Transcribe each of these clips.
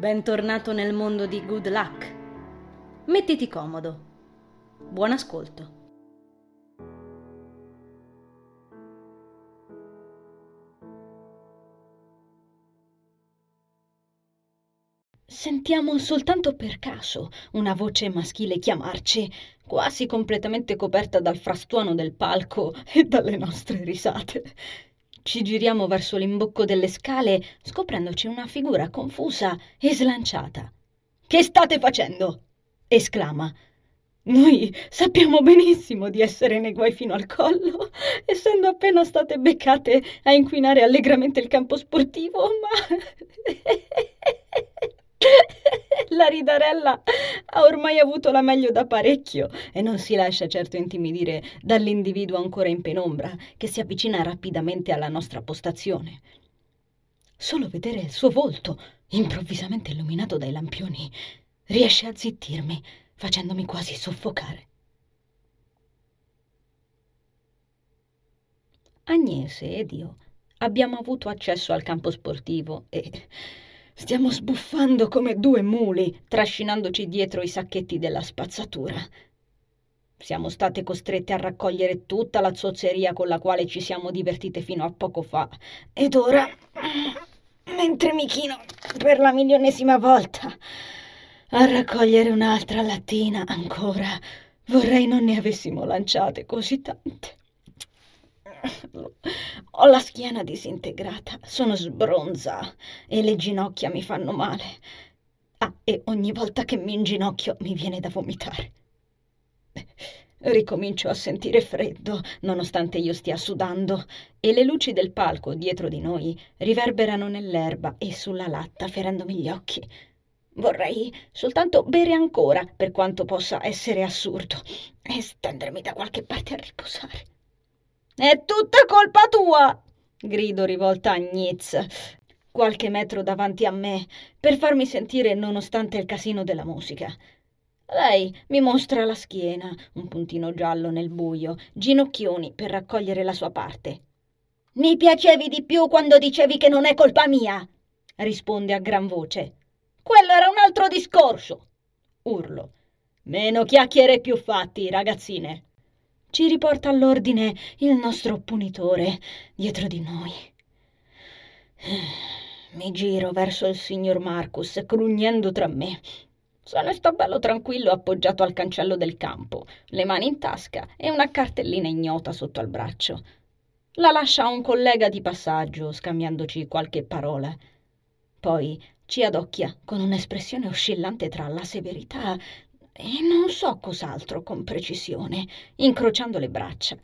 Bentornato nel mondo di Good Luck. Mettiti comodo. Buon ascolto. Sentiamo soltanto per caso una voce maschile chiamarci, quasi completamente coperta dal frastuono del palco e dalle nostre risate. Ci giriamo verso l'imbocco delle scale, scoprendoci una figura confusa e slanciata. Che state facendo? esclama. Noi sappiamo benissimo di essere nei guai fino al collo, essendo appena state beccate a inquinare allegramente il campo sportivo, ma La ridarella ha ormai avuto la meglio da parecchio e non si lascia certo intimidire dall'individuo ancora in penombra che si avvicina rapidamente alla nostra postazione. Solo vedere il suo volto, improvvisamente illuminato dai lampioni, riesce a zittirmi, facendomi quasi soffocare. Agnese ed io abbiamo avuto accesso al campo sportivo e Stiamo sbuffando come due muli, trascinandoci dietro i sacchetti della spazzatura. Siamo state costrette a raccogliere tutta la zozzeria con la quale ci siamo divertite fino a poco fa. Ed ora, mentre mi chino per la milionesima volta a raccogliere un'altra lattina ancora, vorrei non ne avessimo lanciate così tante. Ho la schiena disintegrata, sono sbronza e le ginocchia mi fanno male. Ah, e ogni volta che mi inginocchio mi viene da vomitare. Ricomincio a sentire freddo, nonostante io stia sudando, e le luci del palco dietro di noi riverberano nell'erba e sulla latta, ferendomi gli occhi. Vorrei soltanto bere ancora, per quanto possa essere assurdo, e stendermi da qualche parte a riposare. È tutta colpa tua! grido rivolta a Gnitz, qualche metro davanti a me, per farmi sentire nonostante il casino della musica. Lei mi mostra la schiena, un puntino giallo nel buio, ginocchioni per raccogliere la sua parte. Mi piacevi di più quando dicevi che non è colpa mia, risponde a gran voce. Quello era un altro discorso. Urlo. Meno chiacchiere e più fatti, ragazzine ci riporta all'ordine il nostro punitore dietro di noi. Mi giro verso il signor Marcus, grugnendo tra me. Se ne sta bello tranquillo appoggiato al cancello del campo, le mani in tasca e una cartellina ignota sotto al braccio. La lascia a un collega di passaggio, scambiandoci qualche parola. Poi ci adocchia con un'espressione oscillante tra la severità e non so cos'altro con precisione, incrociando le braccia.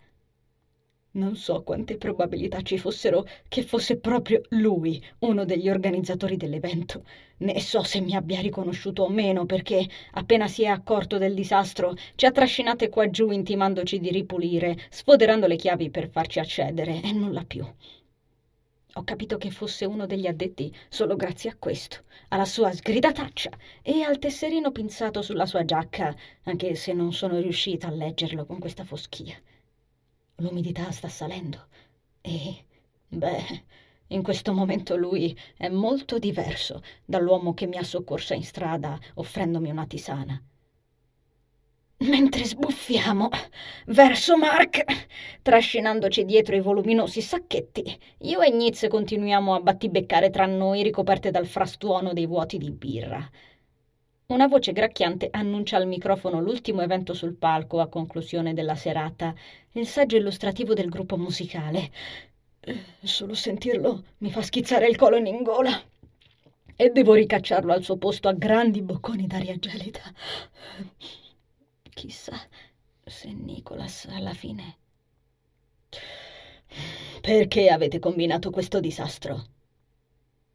Non so quante probabilità ci fossero che fosse proprio lui uno degli organizzatori dell'evento, né so se mi abbia riconosciuto o meno perché, appena si è accorto del disastro, ci ha trascinate qua giù intimandoci di ripulire, sfoderando le chiavi per farci accedere e nulla più. Ho capito che fosse uno degli addetti solo grazie a questo, alla sua sgridataccia e al tesserino pinzato sulla sua giacca, anche se non sono riuscita a leggerlo con questa foschia. L'umidità sta salendo e, beh, in questo momento lui è molto diverso dall'uomo che mi ha soccorsa in strada offrendomi una tisana. Mentre sbuffiamo verso Mark, trascinandoci dietro i voluminosi sacchetti, io e Nitz continuiamo a battibeccare tra noi ricoperte dal frastuono dei vuoti di birra. Una voce gracchiante annuncia al microfono l'ultimo evento sul palco a conclusione della serata, il saggio illustrativo del gruppo musicale. Solo sentirlo mi fa schizzare il colon in gola e devo ricacciarlo al suo posto a grandi bocconi d'aria gelida. Chissà se Nicholas alla fine... Perché avete combinato questo disastro?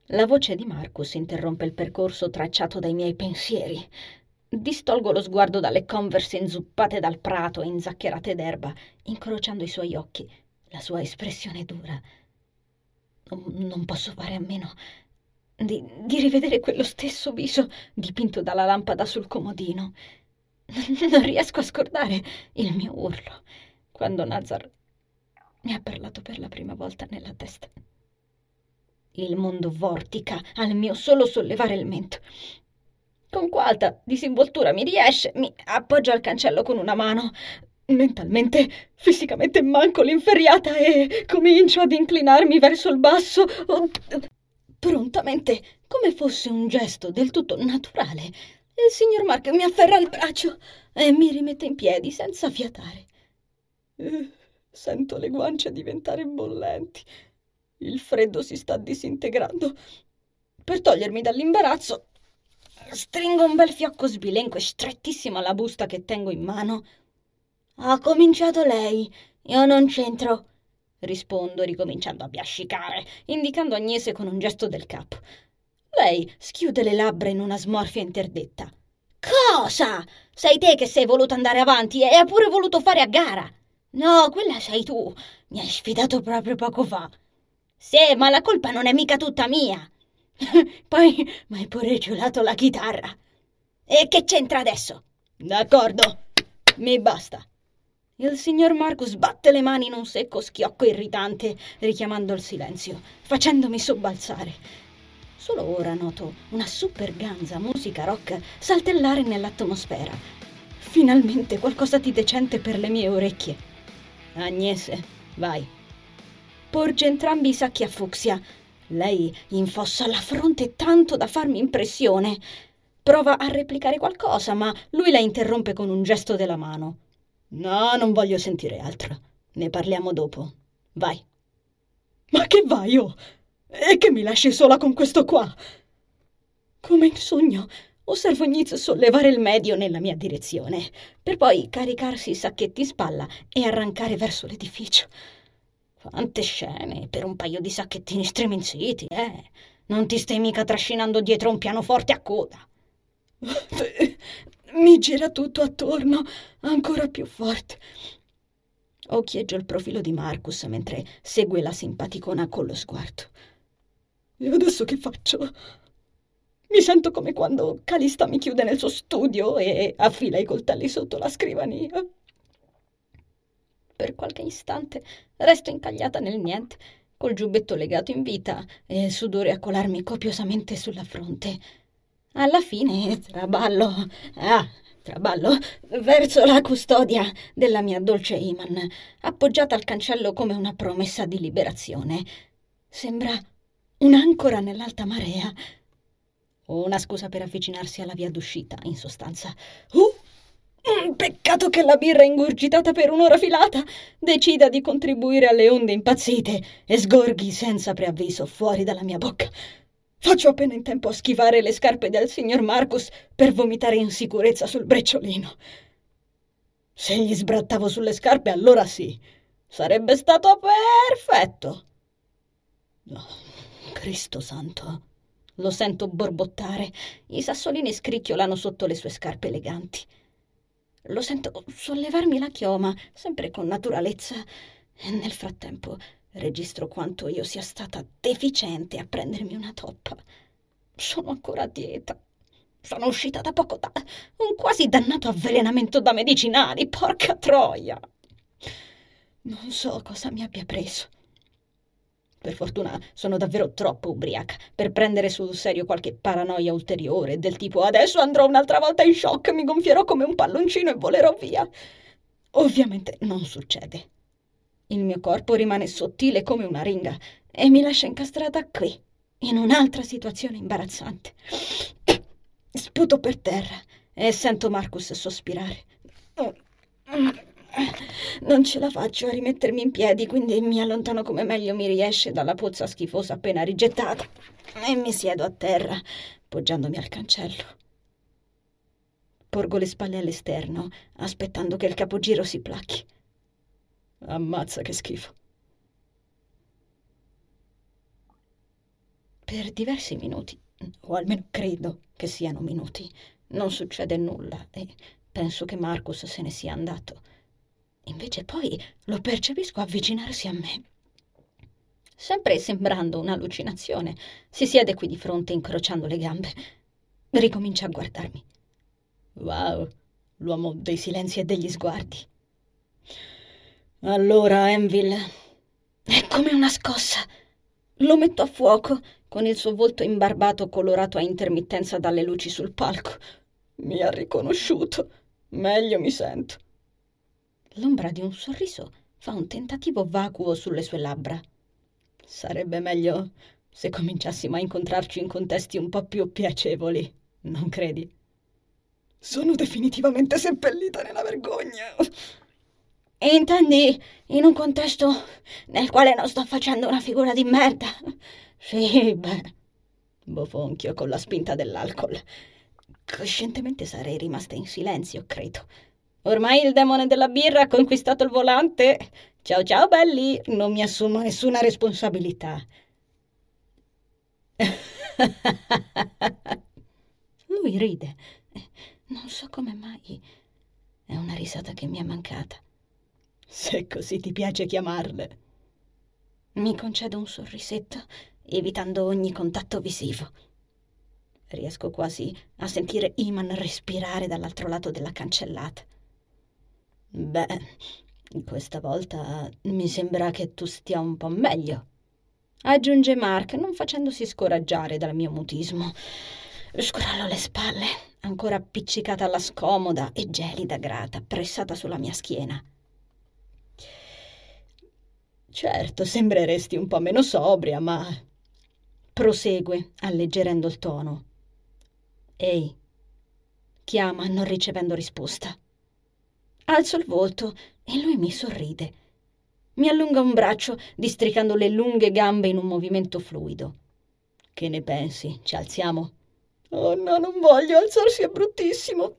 La voce di Marcus interrompe il percorso tracciato dai miei pensieri. Distolgo lo sguardo dalle converse inzuppate dal prato e inzaccherate d'erba, incrociando i suoi occhi, la sua espressione dura. Non, posso fare a meno di, di rivedere quello stesso viso dipinto dalla lampada sul comodino non riesco a scordare il mio urlo quando Nazar mi ha parlato per la prima volta nella testa. Il mondo vortica al mio solo sollevare il mento. Con quanta disinvoltura mi riesce, mi appoggio al cancello con una mano. Mentalmente, fisicamente manco l'inferriata e comincio ad inclinarmi verso il basso, prontamente, come fosse un gesto del tutto naturale. Il signor Mark mi afferra il braccio e mi rimette in piedi senza fiatare. Eh, sento le guance diventare bollenti. Il freddo si sta disintegrando. Per togliermi dall'imbarazzo, stringo un bel fiocco sbilenco e strettissimo alla busta che tengo in mano. Ha cominciato lei, io non c'entro, rispondo ricominciando a biascicare, indicando Agnese con un gesto del capo. Lei schiude le labbra in una smorfia interdetta. Cosa? Sei te che sei voluto andare avanti e hai pure voluto fare a gara. No, quella sei tu. Mi hai sfidato proprio poco fa. Sì, ma la colpa non è mica tutta mia. Poi mi hai pure giurato la chitarra. E che c'entra adesso? D'accordo, mi basta. Il signor Marcus batte le mani in un secco schiocco irritante, richiamando il silenzio, facendomi sobbalzare. Solo ora noto una super ganza musica rock saltellare nell'atmosfera. Finalmente qualcosa di decente per le mie orecchie. Agnese, vai. Porge entrambi i sacchi a fucsia. Lei infossa la fronte tanto da farmi impressione. Prova a replicare qualcosa, ma lui la interrompe con un gesto della mano. No, non voglio sentire altro. Ne parliamo dopo. Vai. Ma che vai, oh? E che mi lasci sola con questo qua? Come in sogno, osservo Nitz sollevare il medio nella mia direzione, per poi caricarsi i sacchetti in spalla e arrancare verso l'edificio. Quante scene per un paio di sacchettini striminziti, eh? Non ti stai mica trascinando dietro un pianoforte a coda. Mi gira tutto attorno, ancora più forte. Occhieggio il profilo di Marcus mentre segue la simpaticona con lo sguardo. E adesso che faccio? Mi sento come quando Calista mi chiude nel suo studio e affila i coltelli sotto la scrivania. Per qualche istante resto incagliata nel niente, col giubbetto legato in vita e il sudore a colarmi copiosamente sulla fronte. Alla fine traballo, ah, traballo verso la custodia della mia dolce Iman, appoggiata al cancello come una promessa di liberazione. Sembra un'ancora nell'alta marea. Una scusa per avvicinarsi alla via d'uscita, in sostanza. Uh! Peccato che la birra ingurgitata per un'ora filata decida di contribuire alle onde impazzite e sgorghi senza preavviso fuori dalla mia bocca. Faccio appena in tempo a schivare le scarpe del signor Marcus per vomitare in sicurezza sul brecciolino. Se gli sbrattavo sulle scarpe, allora sì. Sarebbe stato perfetto. No, Cristo santo. Lo sento borbottare. I sassolini scricchiolano sotto le sue scarpe eleganti. Lo sento sollevarmi la chioma, sempre con naturalezza. E nel frattempo Registro quanto io sia stata deficiente a prendermi una toppa. Sono ancora a dieta. Sono uscita da poco da un quasi dannato avvelenamento da medicinali, porca troia. Non so cosa mi abbia preso. Per fortuna sono davvero troppo ubriaca per prendere sul serio qualche paranoia ulteriore, del tipo adesso andrò un'altra volta in shock, mi gonfierò come un palloncino e volerò via. Ovviamente non succede. Il mio corpo rimane sottile come una ringa e mi lascia incastrata qui, in un'altra situazione imbarazzante. Sputo per terra e sento Marcus sospirare. Non ce la faccio a rimettermi in piedi, quindi mi allontano come meglio mi riesce dalla pozza schifosa appena rigettata e mi siedo a terra, poggiandomi al cancello. Porgo le spalle all'esterno, aspettando che il capogiro si placchi. Ammazza che schifo. Per diversi minuti, o almeno credo che siano minuti, non succede nulla e penso che Marcus se ne sia andato. Invece poi lo percepisco avvicinarsi a me. Sempre sembrando un'allucinazione, si siede qui di fronte incrociando le gambe. Ricomincia a guardarmi. Wow, l'uomo dei silenzi e degli sguardi. Allora, Enville, è come una scossa. lo metto a fuoco, con il suo volto imbarbato colorato a intermittenza dalle luci sul palco. Mi ha riconosciuto. Meglio mi sento. L'ombra di un sorriso fa un tentativo vacuo sulle sue labbra. Sarebbe meglio se cominciassimo a incontrarci in contesti un po' più piacevoli, non credi? Sono definitivamente seppellita nella vergogna. Intendi in un contesto nel quale non sto facendo una figura di merda? Sì, beh. Bofonchio con la spinta dell'alcol. Coscientemente sarei rimasta in silenzio, credo. Ormai il demone della birra ha conquistato il volante. Ciao ciao belli, non mi assumo nessuna responsabilità. Lui ride. Non so come mai. È una risata che mi è mancata. Se così ti piace chiamarle. Mi concedo un sorrisetto, evitando ogni contatto visivo. Riesco quasi a sentire Iman respirare dall'altro lato della cancellata. Beh, questa volta mi sembra che tu stia un po' meglio, aggiunge Mark, non facendosi scoraggiare dal mio mutismo. Scrollo le spalle, ancora appiccicata alla scomoda e gelida grata, pressata sulla mia schiena. Certo, sembreresti un po' meno sobria, ma... Prosegue, alleggerendo il tono. Ehi, chiama non ricevendo risposta. Alzo il volto e lui mi sorride. Mi allunga un braccio, districando le lunghe gambe in un movimento fluido. Che ne pensi? Ci alziamo? Oh no, non voglio, alzarsi è bruttissimo.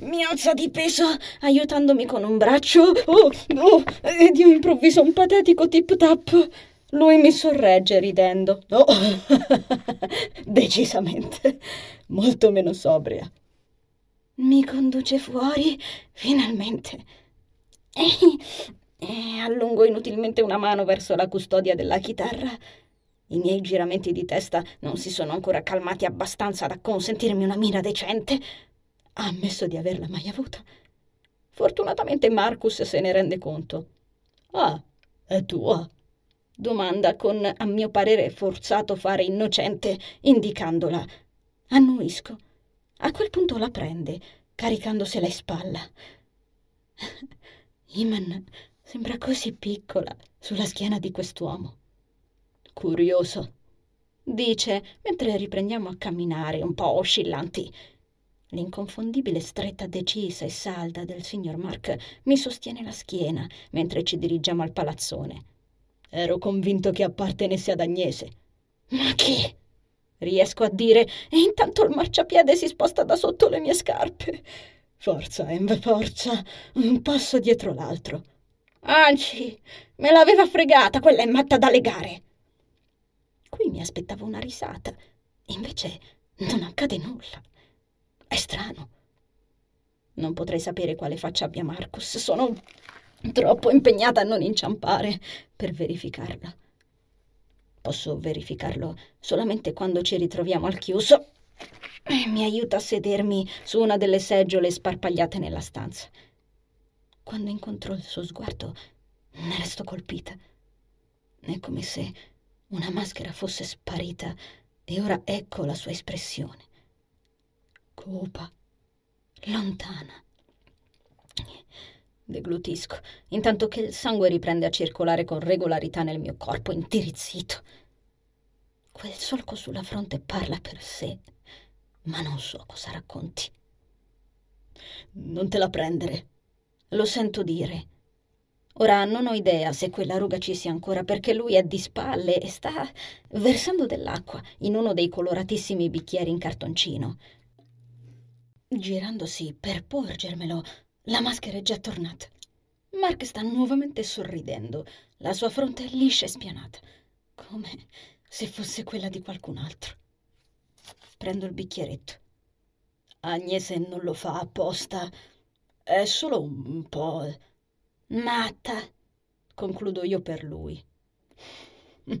Mi alza di peso, aiutandomi con un braccio. Oh, oh, ed io improvviso un patetico tip-tap. Lui mi sorregge ridendo. Oh, decisamente, molto meno sobria. Mi conduce fuori, finalmente. E, allungo inutilmente una mano verso la custodia della chitarra. I miei giramenti di testa non si sono ancora calmati abbastanza da consentirmi una mira decente. Ha ammesso di averla mai avuta. Fortunatamente Marcus se ne rende conto. Ah, è tua? Domanda con, a mio parere, forzato fare innocente, indicandola. Annuisco. A quel punto la prende, caricandosela in spalla. Iman sembra così piccola sulla schiena di quest'uomo. Curioso, dice mentre riprendiamo a camminare un po' oscillanti. L'inconfondibile stretta decisa e salda del signor Mark mi sostiene la schiena mentre ci dirigiamo al palazzone. Ero convinto che appartenesse ad Agnese. Ma che? Riesco a dire, e intanto il marciapiede si sposta da sotto le mie scarpe. Forza, Emve, forza, un passo dietro l'altro. Anzi, me l'aveva fregata, quella è matta da legare. Qui mi aspettavo una risata, invece non accade nulla. È strano. Non potrei sapere quale faccia abbia Marcus, sono troppo impegnata a non inciampare per verificarla. Posso verificarlo solamente quando ci ritroviamo al chiuso. Mi aiuta a sedermi su una delle seggiole sparpagliate nella stanza. Quando incontro il suo sguardo, ne resto colpita. È come se una maschera fosse sparita e ora ecco la sua espressione. Cupa, lontana. Deglutisco, intanto che il sangue riprende a circolare con regolarità nel mio corpo intirizzito. Quel solco sulla fronte parla per sé, ma non so cosa racconti. Non te la prendere. Lo sento dire. Ora non ho idea se quella ruga ci sia ancora perché lui è di spalle e sta versando dell'acqua in uno dei coloratissimi bicchieri in cartoncino. Girandosi per porgermelo, la maschera è già tornata. Mark sta nuovamente sorridendo, la sua fronte è liscia e spianata, come se fosse quella di qualcun altro. Prendo il bicchieretto. Agnese non lo fa apposta, è solo un po'. Matta, concludo io per lui.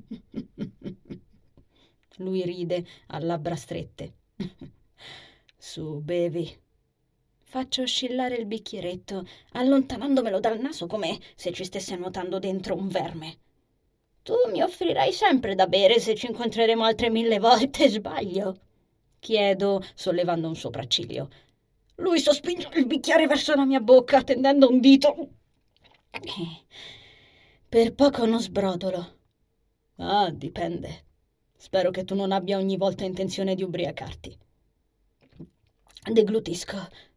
lui ride a labbra strette. Su, bevi. Faccio oscillare il bicchieretto, allontanandomelo dal naso come se ci stesse nuotando dentro un verme. Tu mi offrirai sempre da bere se ci incontreremo altre mille volte, sbaglio? Chiedo, sollevando un sopracciglio. Lui sospinge il bicchiere verso la mia bocca, tendendo un dito. Per poco non sbrodolo. Ah, dipende. Spero che tu non abbia ogni volta intenzione di ubriacarti. Deglutisco.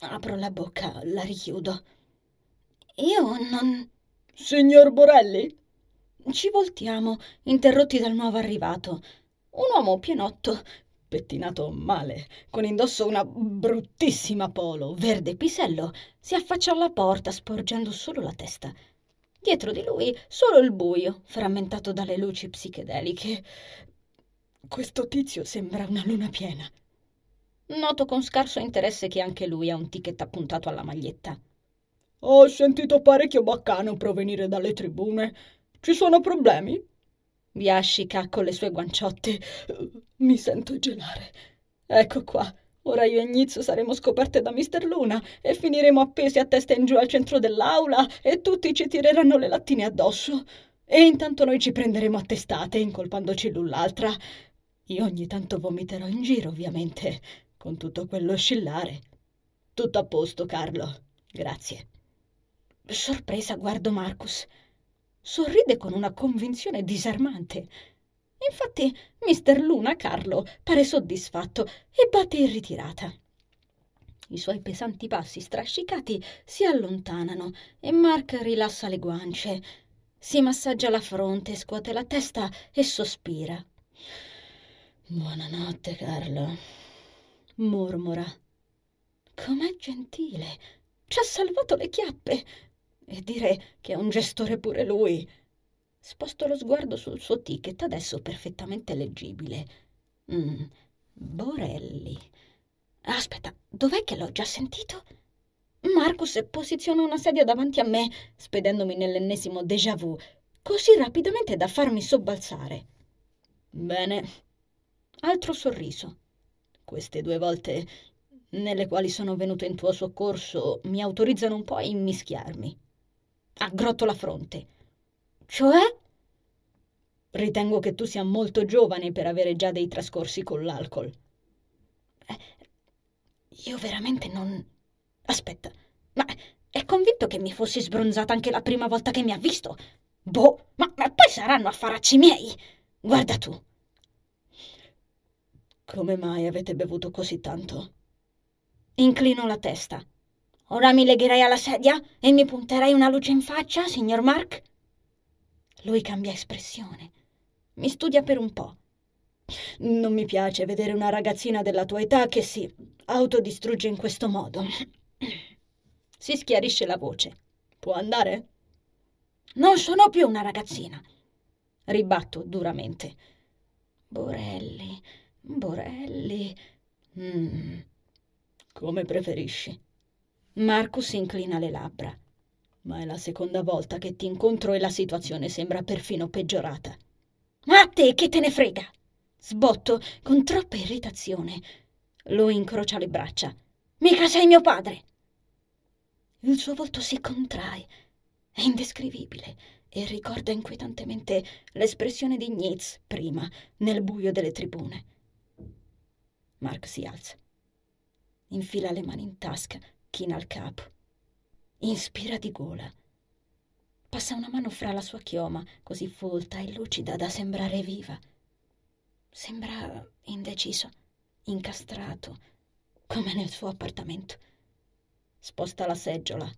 Apro la bocca, la richiudo. Io non. Signor Borelli? Ci voltiamo, interrotti dal nuovo arrivato. Un uomo pienotto, pettinato male, con indosso una bruttissima polo verde pisello, si affaccia alla porta sporgendo solo la testa. Dietro di lui solo il buio, frammentato dalle luci psichedeliche. Questo tizio sembra una luna piena. Noto con scarso interesse che anche lui ha un ticket appuntato alla maglietta. Ho sentito parecchio baccano provenire dalle tribune. Ci sono problemi? Biascica con le sue guanciotte. Mi sento gelare. Ecco qua. Ora io e Gnizzo saremo scoperte da Mister Luna e finiremo appesi a testa in giù al centro dell'aula e tutti ci tireranno le lattine addosso. E intanto noi ci prenderemo a testate, incolpandoci l'un l'altra. Io ogni tanto vomiterò in giro, ovviamente, con tutto quello oscillare. Tutto a posto, Carlo. Grazie. Sorpresa guardo Marcus. Sorride con una convinzione disarmante. Infatti, mister Luna Carlo pare soddisfatto e batte in ritirata. I suoi pesanti passi strascicati si allontanano e Mark rilassa le guance. Si massaggia la fronte, scuote la testa e sospira. Buonanotte, Carlo, mormora. Com'è gentile! Ci ha salvato le chiappe! E dire che è un gestore pure lui. Sposto lo sguardo sul suo ticket, adesso perfettamente leggibile. Mm, Borelli. Aspetta, dov'è che l'ho già sentito? Marcus posiziona una sedia davanti a me, spedendomi nell'ennesimo déjà vu, così rapidamente da farmi sobbalzare. Bene. Altro sorriso. Queste due volte nelle quali sono venuto in tuo soccorso mi autorizzano un po' a immischiarmi. Aggrotto la fronte. Cioè? Ritengo che tu sia molto giovane per avere già dei trascorsi con l'alcol. Eh, io veramente non... Aspetta, ma è convinto che mi fossi sbronzata anche la prima volta che mi ha visto? Boh, ma, ma poi saranno affaracci miei. Guarda tu. Come mai avete bevuto così tanto? Inclino la testa. Ora mi legherei alla sedia e mi punterei una luce in faccia, signor Mark? Lui cambia espressione. Mi studia per un po'. Non mi piace vedere una ragazzina della tua età che si autodistrugge in questo modo. Si schiarisce la voce. Può andare? Non sono più una ragazzina. Ribatto duramente. Borelli, Borelli. Mm. Come preferisci. Marcus inclina le labbra. Ma è la seconda volta che ti incontro e la situazione sembra perfino peggiorata. Ma a te che te ne frega? Sbotto con troppa irritazione. Lui incrocia le braccia. Mica sei mio padre. Il suo volto si contrae. È indescrivibile e ricorda inquietantemente l'espressione di Nitz prima, nel buio delle tribune. Mark si alza. Infila le mani in tasca china il capo. Inspira di gola. Passa una mano fra la sua chioma, così folta e lucida da sembrare viva. Sembra indeciso, incastrato, come nel suo appartamento. Sposta la seggiola,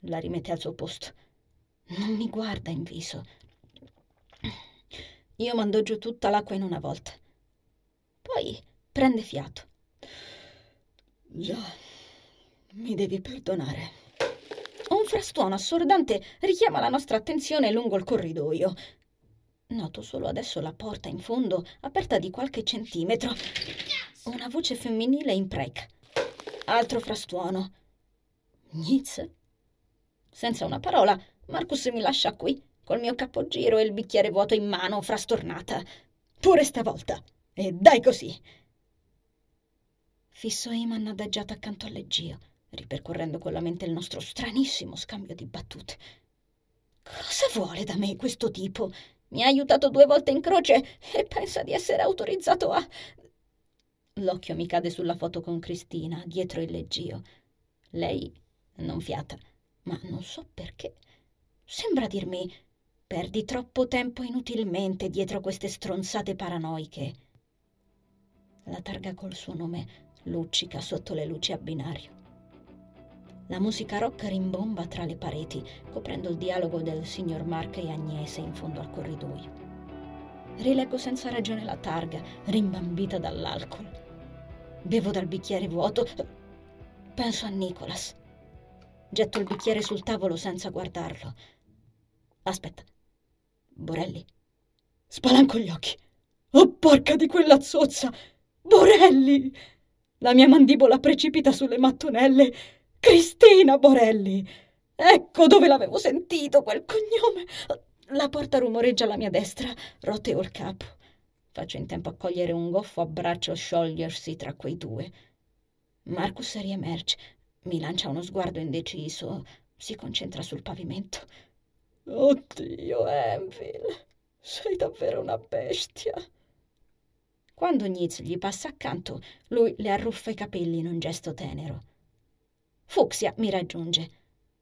la rimette al suo posto. Non mi guarda in viso. Io mando giù tutta l'acqua in una volta. Poi prende fiato. Già. Mi devi perdonare. Un frastuono assordante richiama la nostra attenzione lungo il corridoio. Noto solo adesso la porta in fondo, aperta di qualche centimetro. Una voce femminile impreca. Altro frastuono. Nitz? Senza una parola, Marcus mi lascia qui, col mio capogiro e il bicchiere vuoto in mano, frastornata. Pure stavolta. E dai così. Fisso Iman adagiata accanto al leggio ripercorrendo con la mente il nostro stranissimo scambio di battute. Cosa vuole da me questo tipo? Mi ha aiutato due volte in croce e pensa di essere autorizzato a... L'occhio mi cade sulla foto con Cristina, dietro il leggio. Lei non fiata, ma non so perché. Sembra dirmi: perdi troppo tempo inutilmente dietro queste stronzate paranoiche. La targa col suo nome luccica sotto le luci a binario. La musica rock rimbomba tra le pareti, coprendo il dialogo del signor Mark e Agnese in fondo al corridoio. Rileggo senza ragione la targa, rimbambita dall'alcol. Bevo dal bicchiere vuoto. Penso a Nicholas. Getto il bicchiere sul tavolo senza guardarlo. Aspetta. Borelli? Spalanco gli occhi. Oh, porca di quella zozza! Borelli! La mia mandibola precipita sulle mattonelle. Cristina Borelli! Ecco dove l'avevo sentito quel cognome. La porta rumoreggia alla mia destra. Roteo il capo. Faccio in tempo a cogliere un goffo abbraccio sciogliersi tra quei due. Marcus riemerge, mi lancia uno sguardo indeciso, si concentra sul pavimento. Oddio, Enville, sei davvero una bestia. Quando Nitz gli passa accanto, lui le arruffa i capelli in un gesto tenero. Fuxia mi raggiunge.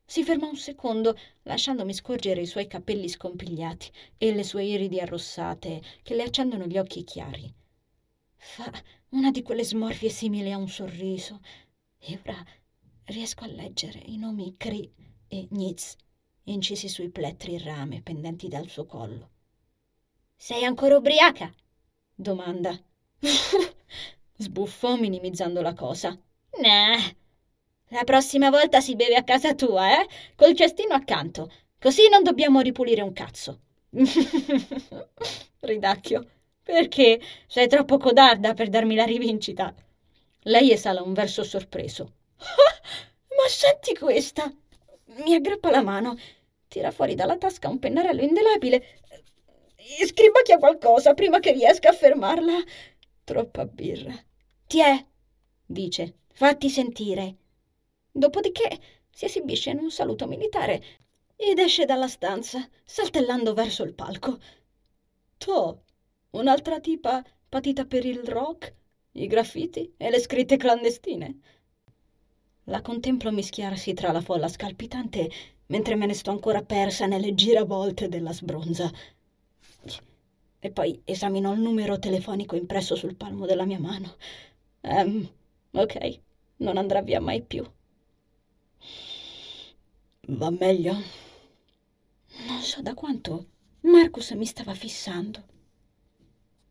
Si ferma un secondo, lasciandomi scorgere i suoi capelli scompigliati e le sue iridi arrossate che le accendono gli occhi chiari. Fa una di quelle smorfie simili a un sorriso e ora riesco a leggere i nomi Cri e Nitz incisi sui plettri rame pendenti dal suo collo. Sei ancora ubriaca? Domanda. Sbuffò minimizzando la cosa. Nah, la prossima volta si beve a casa tua, eh? Col cestino accanto. Così non dobbiamo ripulire un cazzo. Ridacchio. Perché? Sei troppo codarda per darmi la rivincita. Lei esala un verso sorpreso. ma senti questa! Mi aggrappa la mano, tira fuori dalla tasca un pennarello indelebile scribacchia qualcosa prima che riesca a fermarla. Troppa birra. Tiè, dice, fatti sentire. Dopodiché si esibisce in un saluto militare ed esce dalla stanza, saltellando verso il palco. To, un'altra tipa patita per il rock, i graffiti e le scritte clandestine. La contemplo mischiarsi tra la folla scalpitante mentre me ne sto ancora persa nelle giravolte della sbronza. E poi esamino il numero telefonico impresso sul palmo della mia mano. Um, ok, non andrà via mai più. Va meglio? Non so da quanto Marcus mi stava fissando.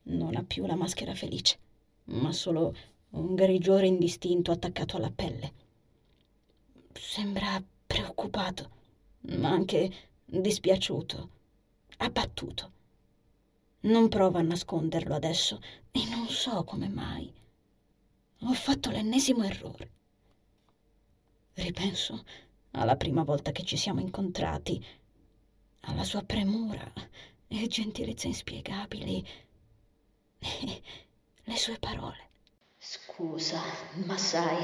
Non ha più la maschera felice, ma solo un grigiore indistinto attaccato alla pelle. Sembra preoccupato, ma anche dispiaciuto, abbattuto. Non prova a nasconderlo adesso e non so come mai. Ho fatto l'ennesimo errore. Ripenso alla prima volta che ci siamo incontrati, alla sua premura e gentilezza inspiegabili e le sue parole. Scusa, ma sai,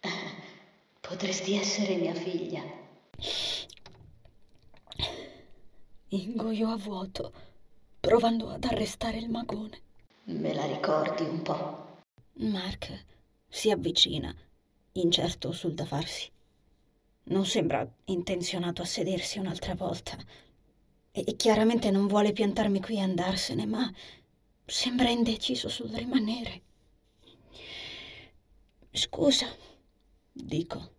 potresti essere mia figlia. Ingoio a vuoto, provando ad arrestare il magone. Me la ricordi un po'? Mark si avvicina, incerto sul da farsi. Non sembra intenzionato a sedersi un'altra volta. E chiaramente non vuole piantarmi qui e andarsene, ma sembra indeciso sul rimanere. Scusa, dico.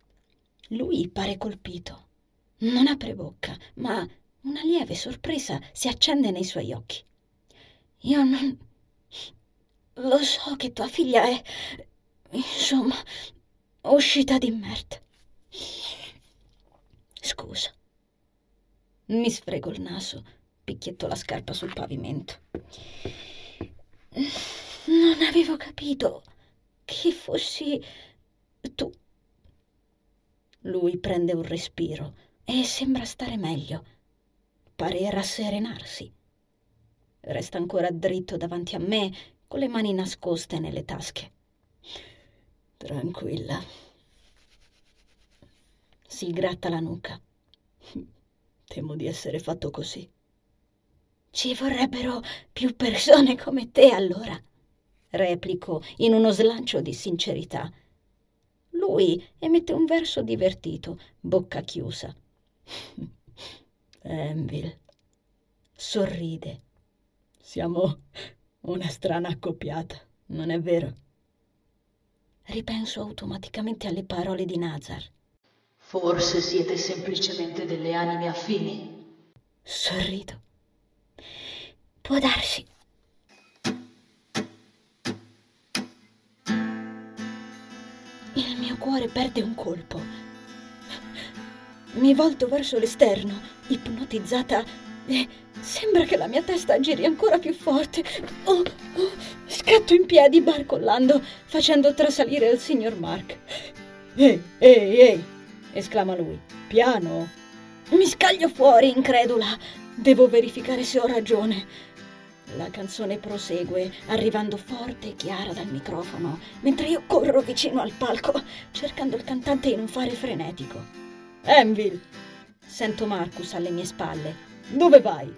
Lui pare colpito. Non apre bocca, ma una lieve sorpresa si accende nei suoi occhi. Io non... Lo so che tua figlia è... Insomma, uscita di merda. Scusa. Mi sfrego il naso, picchietto la scarpa sul pavimento. Non avevo capito che fossi tu. Lui prende un respiro e sembra stare meglio. Pare rasserenarsi. Resta ancora dritto davanti a me, con le mani nascoste nelle tasche. Tranquilla si gratta la nuca. Temo di essere fatto così. Ci vorrebbero più persone come te allora, replico in uno slancio di sincerità. Lui emette un verso divertito, bocca chiusa. Envil sorride. Siamo una strana accoppiata, non è vero? Ripenso automaticamente alle parole di Nazar. Forse siete semplicemente delle anime affini. Sorrido. Può darsi. Il mio cuore perde un colpo. Mi volto verso l'esterno, ipnotizzata, e sembra che la mia testa giri ancora più forte. Oh, oh, scatto in piedi, barcollando, facendo trasalire il signor Mark. Ehi, ehi, ehi! esclama lui. Piano! Mi scaglio fuori, incredula. Devo verificare se ho ragione. La canzone prosegue, arrivando forte e chiara dal microfono, mentre io corro vicino al palco, cercando il cantante in un fare frenetico. Envil! Sento Marcus alle mie spalle. Dove vai?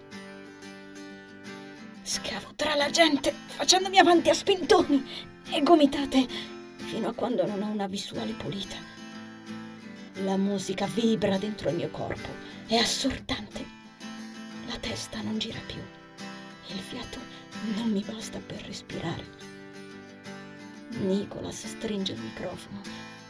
Scavo tra la gente, facendomi avanti a spintoni e gomitate, fino a quando non ho una visuale pulita. La musica vibra dentro il mio corpo, è assordante. La testa non gira più il fiato non mi basta per respirare. Nicholas stringe il microfono,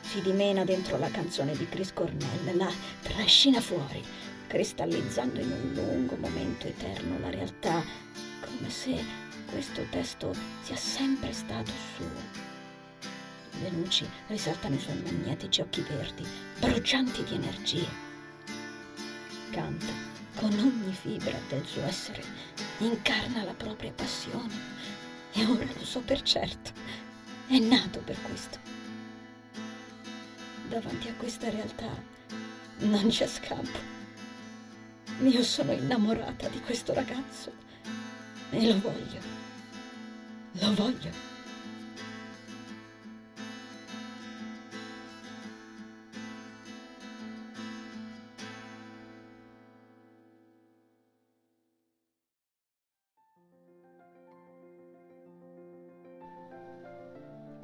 si dimena dentro la canzone di Chris Cornell, la trascina fuori, cristallizzando in un lungo momento eterno la realtà, come se questo testo sia sempre stato suo. Le luci risaltano i suoi magnetici occhi verdi, brucianti di energia. Canta con ogni fibra del suo essere, incarna la propria passione e ora lo so per certo, è nato per questo. Davanti a questa realtà non c'è scampo. Io sono innamorata di questo ragazzo e lo voglio. Lo voglio.